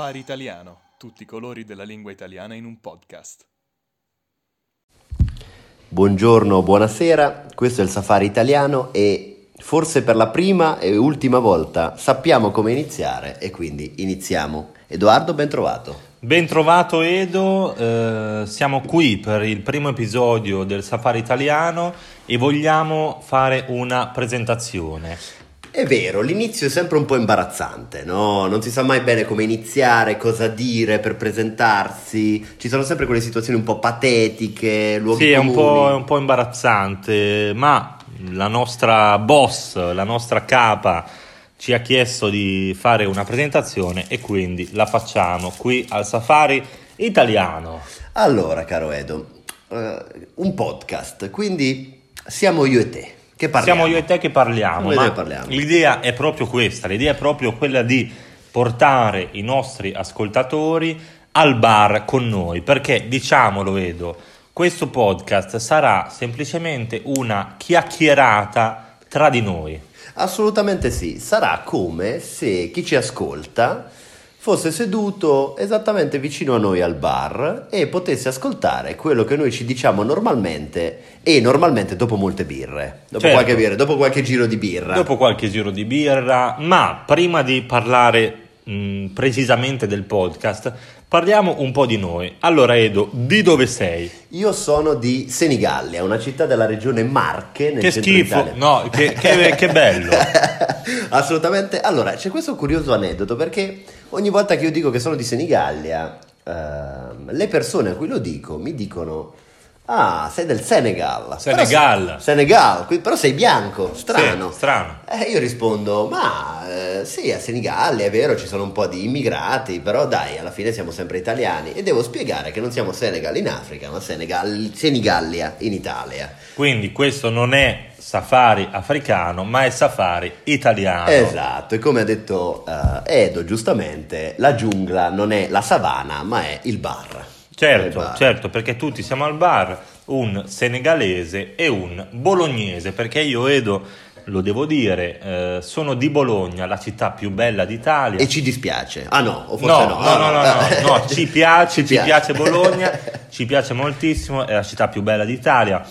Safari Italiano, tutti i colori della lingua italiana in un podcast. Buongiorno, buonasera, questo è il Safari Italiano e forse per la prima e ultima volta sappiamo come iniziare e quindi iniziamo. Edoardo, ben trovato. Ben trovato Edo, eh, siamo qui per il primo episodio del Safari Italiano e vogliamo fare una presentazione. È vero, l'inizio è sempre un po' imbarazzante, no? Non si sa mai bene come iniziare, cosa dire per presentarsi. Ci sono sempre quelle situazioni un po' patetiche, luoghi Sì, è un, po', è un po' imbarazzante, ma la nostra boss, la nostra capa ci ha chiesto di fare una presentazione e quindi la facciamo qui al Safari Italiano. Allora, caro Edo, eh, un podcast, quindi siamo io e te. Che parliamo? Siamo io e te che parliamo, ma parliamo. l'idea è proprio questa, l'idea è proprio quella di portare i nostri ascoltatori al bar con noi, perché diciamolo Edo, questo podcast sarà semplicemente una chiacchierata tra di noi. Assolutamente sì, sarà come se chi ci ascolta fosse seduto esattamente vicino a noi al bar e potesse ascoltare quello che noi ci diciamo normalmente e normalmente dopo molte birre, dopo Certo. qualche birra, dopo qualche giro di birra. Dopo qualche giro di birra, ma prima di parlare mh, precisamente del podcast, parliamo un po' di noi. Allora Edo, di dove sei? Io sono di Senigallia, una città della regione Marche nel Che schifo, no, che, che- che bello. Assolutamente. Allora, c'è questo curioso aneddoto perché ogni volta che io dico che sono di Senigallia, ehm, le persone a cui lo dico mi dicono: Ah, sei del Senegal. Senegal. Però, Senegal, qui- però sei bianco, strano. Sì, strano. Eh, io rispondo: Ma eh, sì, a Senigallia è vero, ci sono un po' di immigrati, però dai, alla fine siamo sempre italiani. E devo spiegare che non siamo Senegal in Africa, ma Senegal, Senigallia in Italia. Quindi questo non è safari africano, ma è safari italiano. Esatto, e come ha detto eh, Edo giustamente, la giungla non è la savana, ma è il bar. Certo, certo, perché tutti siamo al bar, un senegalese e un bolognese, perché io Edo, lo devo dire, eh, sono di Bologna, la città più bella d'Italia. E ci dispiace. Ah no, o No, forse no, no. no, no, no, no, ci piace, ci piace Bologna, Bologna. ci piace moltissimo, è la città più bella d'Italia,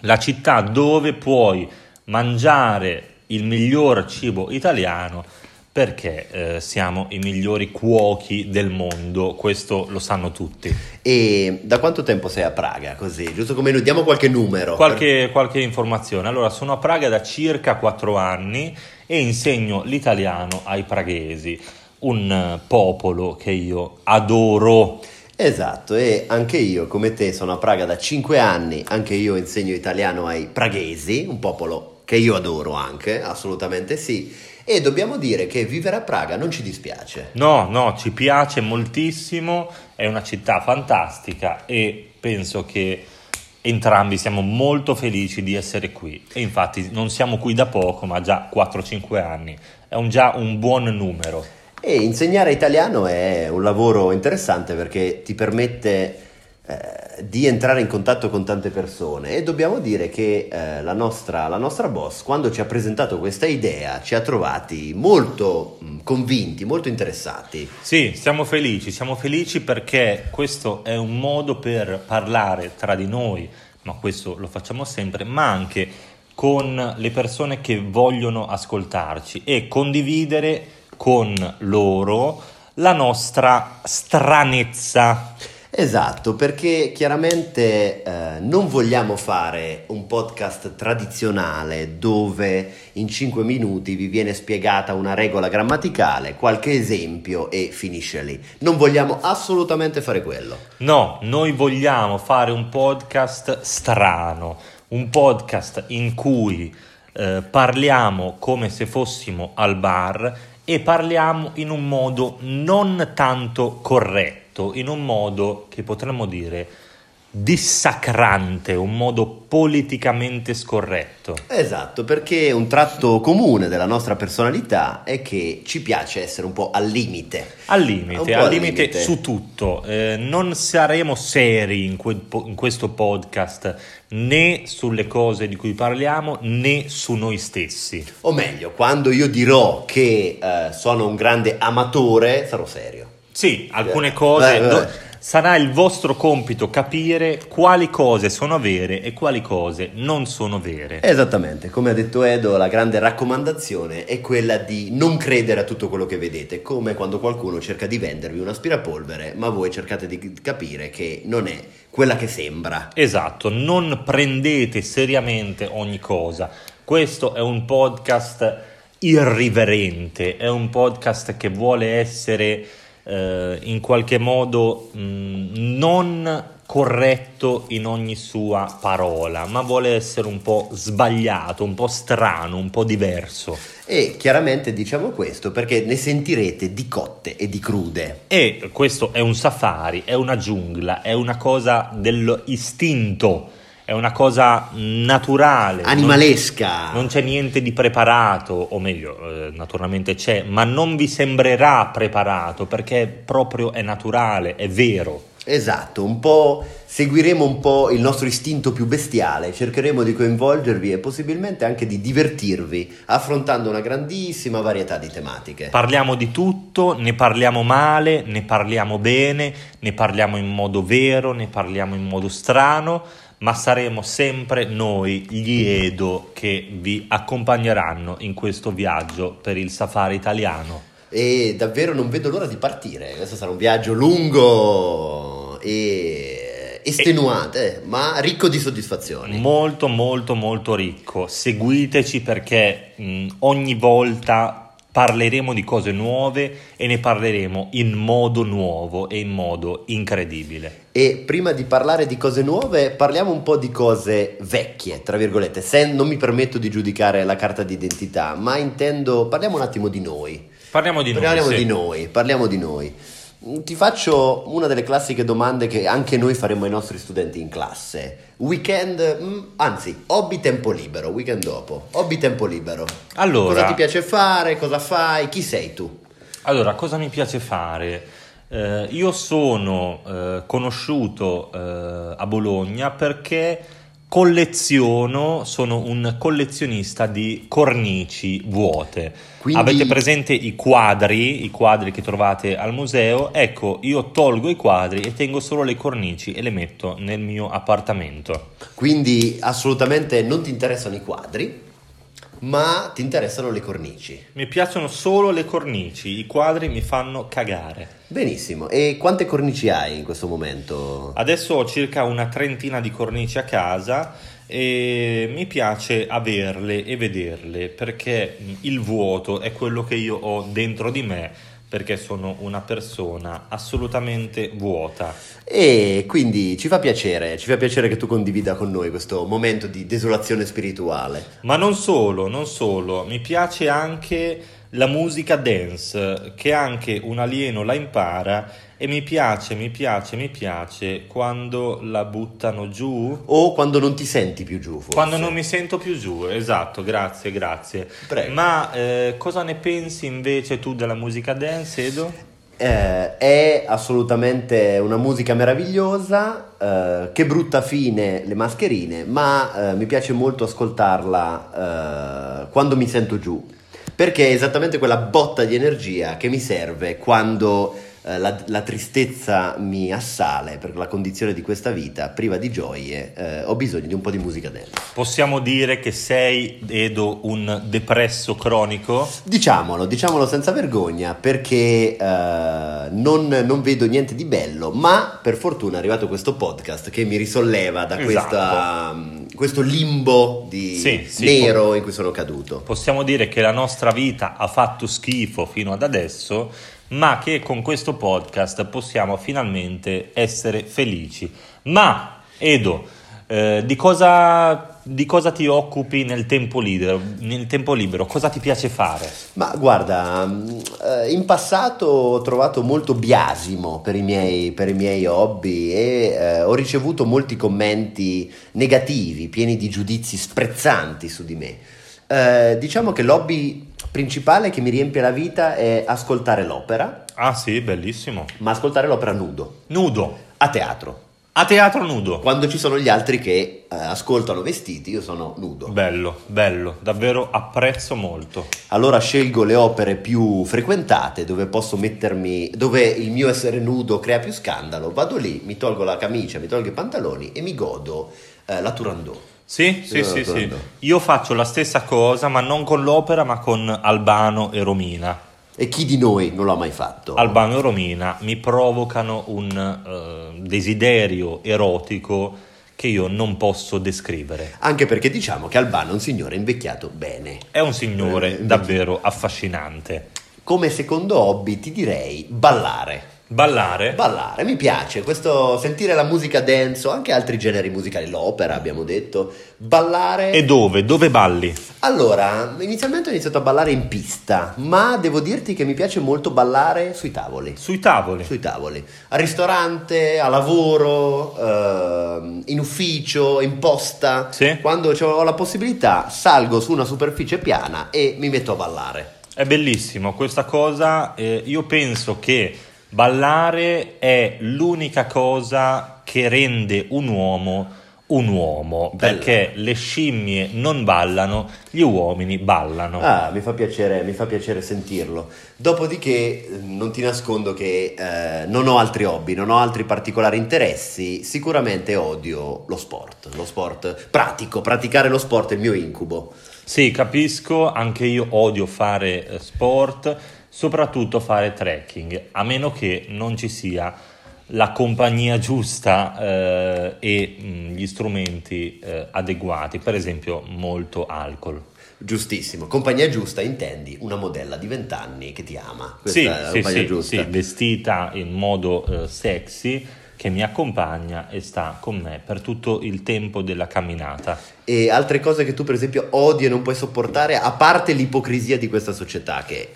la città dove puoi mangiare il miglior cibo italiano perché eh, siamo i migliori cuochi del mondo, questo lo sanno tutti. E da quanto tempo sei a Praga? Così, giusto come noi diamo qualche numero. Qualche, qualche informazione, allora sono a Praga da circa 4 anni e insegno l'italiano ai praghesi, un eh, popolo che io adoro. Esatto, e anche io, come te, sono a Praga da 5 anni, anche io insegno italiano ai praghesi, un popolo che io adoro anche, assolutamente sì. E dobbiamo dire che vivere a Praga non ci dispiace. No, no, ci piace moltissimo, è una città fantastica e penso che entrambi siamo molto felici di essere qui. E infatti non siamo qui da poco, ma già 4-5 anni. È un- già un buon numero. E insegnare italiano è un lavoro interessante perché ti permette eh, di entrare in contatto con tante persone e dobbiamo dire che eh, la, nostra, la nostra boss quando ci ha presentato questa idea ci ha trovati molto mh, convinti, molto interessati. Sì, siamo felici, siamo felici perché questo è un modo per parlare tra di noi, ma questo lo facciamo sempre, ma anche con le persone che vogliono ascoltarci e condividere con loro la nostra stranezza. Esatto, perché chiaramente eh, non vogliamo fare un podcast tradizionale dove in 5 minuti vi viene spiegata una regola grammaticale, qualche esempio e finisce lì. Non vogliamo assolutamente fare quello. No, noi vogliamo fare un podcast strano, un podcast in cui eh, parliamo come se fossimo al bar e parliamo in un modo non tanto corretto, in un modo che potremmo dire dissacrante, un modo politicamente scorretto. Esatto, perché un tratto comune della nostra personalità è che ci piace essere un po' al limite. Al limite, al limite limite. su tutto. Eh, non saremo seri in, quel po- in questo podcast né sulle cose di cui parliamo né su noi stessi. O meglio, quando io dirò che eh, sono un grande amatore, sarò serio. Sì, alcune cose... Eh, do- vabbè. sarà il vostro compito capire quali cose sono vere e quali cose non sono vere. Esattamente, come ha detto Edo, la grande raccomandazione è quella di non credere a tutto quello che vedete, come quando qualcuno cerca di vendervi un aspirapolvere, ma voi cercate di capire che non è quella che sembra. Esatto, non prendete seriamente ogni cosa. Questo è un podcast irriverente, è un podcast che vuole essere eh, in qualche modo mh, non corretto in ogni sua parola, ma vuole essere un po' sbagliato, un po' strano, un po' diverso. E chiaramente diciamo questo perché ne sentirete di cotte e di crude. E questo è un safari, è una giungla, è una cosa dell'istinto, è una cosa naturale. Animalesca. Non, non c'è niente di preparato, o meglio, eh, naturalmente c'è, ma non vi sembrerà preparato perché proprio è naturale, è vero. Esatto, un po' seguiremo un po' il nostro istinto più bestiale, cercheremo di coinvolgervi e possibilmente anche di divertirvi affrontando una grandissima varietà di tematiche. Parliamo di tutto, ne parliamo male, ne parliamo bene, ne parliamo in modo vero, ne parliamo in modo strano, ma saremo sempre noi, gli Edo, che vi accompagneranno in questo viaggio per il safari italiano. E davvero non vedo l'ora di partire. Questo sarà un viaggio lungo e estenuante, ma ricco di soddisfazioni. Molto molto molto ricco. Seguiteci perché mh, ogni volta parleremo di cose nuove e ne parleremo in modo nuovo e in modo incredibile. E prima di parlare di cose nuove, parliamo un po' di cose vecchie, tra virgolette. Se non mi permetto di giudicare la carta d'identità, ma intendo parliamo un attimo di noi. Parliamo di noi. Parliamo sì. di noi, parliamo di noi. Ti faccio una delle classiche domande che anche noi faremo ai nostri studenti in classe. Weekend, mm, anzi, hobby tempo libero, weekend dopo. Hobby tempo libero. Allora- Cosa ti piace fare? Cosa fai? Chi sei tu? Allora, cosa mi piace fare? Eh, io sono eh, conosciuto eh, a Bologna perché colleziono, sono un collezionista di cornici vuote. Quindi- Avete presente i quadri, i quadri che trovate al museo? Ecco, io tolgo i quadri e tengo solo le cornici e le metto nel mio appartamento. Quindi assolutamente non ti interessano i quadri, ma ti interessano le cornici. Mi piacciono solo le cornici, i quadri mi fanno cagare. Benissimo. E quante cornici hai in questo momento? Adesso ho circa una trentina di cornici a casa e mi piace averle e vederle perché il vuoto è quello che io ho dentro di me perché sono una persona assolutamente vuota. E quindi ci fa piacere, ci fa piacere che tu condivida con noi questo momento di desolazione spirituale. Ma non solo, non solo, mi piace anche la musica dance che anche un alieno la impara e mi piace, mi piace, mi piace quando la buttano giù. O quando non ti senti più giù, forse. Quando non mi sento più giù, esatto, grazie, grazie. Prego. Ma eh, cosa ne pensi invece tu della musica dance, Edo? Eh, è assolutamente una musica meravigliosa, eh, che brutta fine le mascherine, ma eh, mi piace molto ascoltarla eh, quando mi sento giù, perché è esattamente quella botta di energia che mi serve quando eh, la, la tristezza mi assale per la condizione di questa vita, priva di gioie, eh, ho bisogno di un po' di musica dance. Possiamo dire che sei, Edo, un depresso cronico? Diciamolo, diciamolo senza vergogna perché eh, non, non vedo niente di bello, ma per fortuna è arrivato questo podcast che mi risolleva da Esatto. questa, mm, questo limbo di Sì, sì, nero in cui sono caduto. Possiamo dire che la nostra vita ha fatto schifo fino ad adesso, ma che con questo podcast possiamo finalmente essere felici. Ma, Edo, eh, di, cosa, di cosa ti occupi nel tempo libero? Nel tempo libero, cosa ti piace fare? Ma guarda, mm, eh, in passato ho trovato molto biasimo per i miei, per i miei hobby e eh, ho ricevuto molti commenti negativi, pieni di giudizi sprezzanti su di me. Eh, diciamo che l'hobby principale che mi riempie la vita è ascoltare l'opera, Ah sì, bellissimo. ma ascoltare l'opera nudo, Nudo. a teatro. A teatro nudo. Quando ci sono gli altri che eh, ascoltano vestiti, io sono nudo. Bello, bello, davvero apprezzo molto. Allora scelgo le opere più frequentate, dove posso mettermi, dove il mio essere nudo crea più scandalo. Vado lì, mi tolgo la camicia, mi tolgo i pantaloni e mi godo eh, la Turandot. Sì, sì, sì, sì. Io faccio la stessa cosa, ma non con l'opera, ma con Albano e Romina. E chi di noi non l'ha mai fatto? Albano e Romina mi provocano un eh, desiderio erotico che io non posso descrivere. Anche perché diciamo che Albano è un signore invecchiato bene. È un signore Eh, davvero affascinante. Come secondo hobby ti direi ballare. Ballare? Ballare, mi piace questo sentire la musica dance o anche altri generi musicali, l'opera abbiamo detto, ballare. e dove? Dove balli? Allora, inizialmente ho iniziato a ballare in pista, ma devo dirti che mi piace molto ballare sui tavoli. Sui tavoli. Sui tavoli, al ristorante, a lavoro, ehm, in ufficio, in posta. Sì. Quando ho la possibilità, salgo su una superficie piana e mi metto a ballare. È bellissimo questa cosa. eh, io penso che ballare è l'unica cosa che rende un uomo un uomo, Bella. perché le scimmie non ballano, gli uomini ballano. Ah, mi fa piacere, mi fa piacere sentirlo. Dopodiché eh, non ti nascondo che eh, non ho altri hobby, non ho altri particolari interessi. Sicuramente odio lo sport, lo sport pratico, praticare lo sport è il mio incubo. Sì, capisco, anche io odio fare eh, sport, soprattutto fare trekking, a meno che non ci sia la compagnia giusta eh, e mh, gli strumenti eh, adeguati, per esempio molto alcol. Giustissimo, compagnia giusta intendi una modella di 20 anni che ti ama. Questa Sì, è la sì, compagnia sì, giusta. sì, vestita in modo eh, sexy che mi accompagna e sta con me per tutto il tempo della camminata. E altre cose che tu per esempio odi e non puoi sopportare, a parte l'ipocrisia di questa società che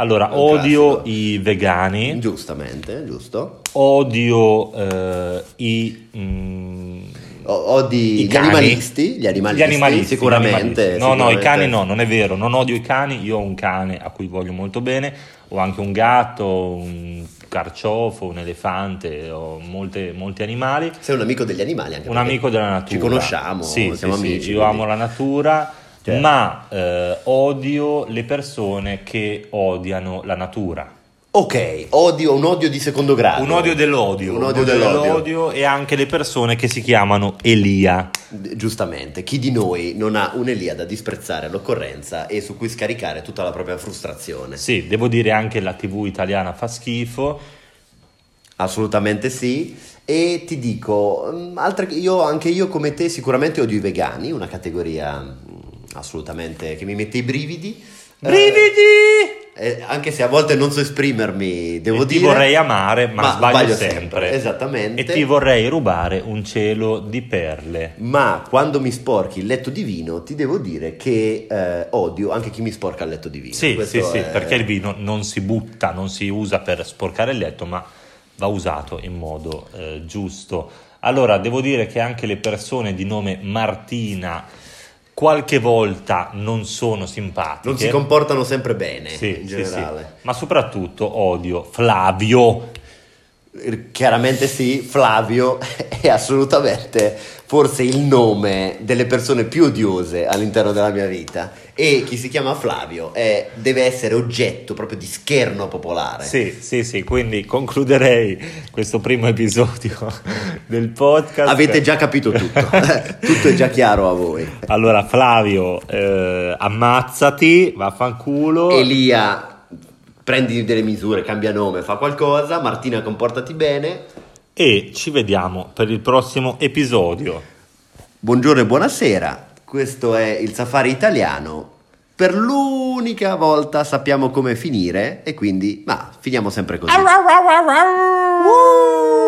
Allora, un odio classico. i vegani, giustamente, giusto? odio eh, i... mm, Odi gli animalisti, gli animalisti, Gli animalisti, sicuramente. gli animalisti. No, no, i sicuramente. cani no, non è vero, non odio i cani, io ho un cane a cui voglio molto bene, ho anche un gatto, un carciofo, un elefante, ho molte- molti animali. Sei un amico degli animali anche Un amico della natura. Ci conosciamo, Sì, siamo sì, sì, amici. io quindi- amo la natura, Certo. ma eh, odio le persone che odiano la natura. Ok, odio, un odio di secondo grado. Un odio dell'odio, Un odio dell'odio. dell'odio e anche le persone che si chiamano Elia. Giustamente, chi di noi non ha un'Elia da disprezzare all'occorrenza e su cui scaricare tutta la propria frustrazione? Sì, devo dire anche la TV italiana fa schifo. Assolutamente sì. E ti dico, mm, altre- io, anche io come te sicuramente odio i vegani, una categoria mm, assolutamente che mi mette i brividi. Brividi! Eh, anche se a volte non so esprimermi, devo e ti dire. vorrei amare, ma, sbaglio, sempre. Esattamente. E ti vorrei rubare un cielo di perle. Ma quando mi sporchi il letto di vino, ti devo dire che eh, odio anche chi mi sporca il letto di vino. Sì, Questo sì, sì, è- perché il vino non si butta, non si usa per sporcare il letto, ma va usato in modo eh, giusto. Allora, devo dire che anche le persone di nome Martina qualche volta non sono simpatiche. non si comportano sempre bene Sì, in sì, sì. generale. Ma soprattutto odio Flavio. Chiaramente sì, Flavio è assolutamente forse il nome delle persone più odiose all'interno della mia vita e chi si chiama Flavio è- deve essere oggetto proprio di scherno popolare. Sì, sì, sì, quindi concluderei questo primo episodio del podcast. Avete già capito tutto, tutto è già chiaro a voi. Allora, Flavio, eh, ammazzati, vaffanculo. Elia, prendi delle misure, cambia nome, fa qualcosa. Martina, comportati bene. E ci vediamo per il prossimo episodio. Buongiorno e buonasera. Questo è il safari italiano. Per l'unica volta sappiamo come finire e quindi, ma finiamo sempre così. Woo!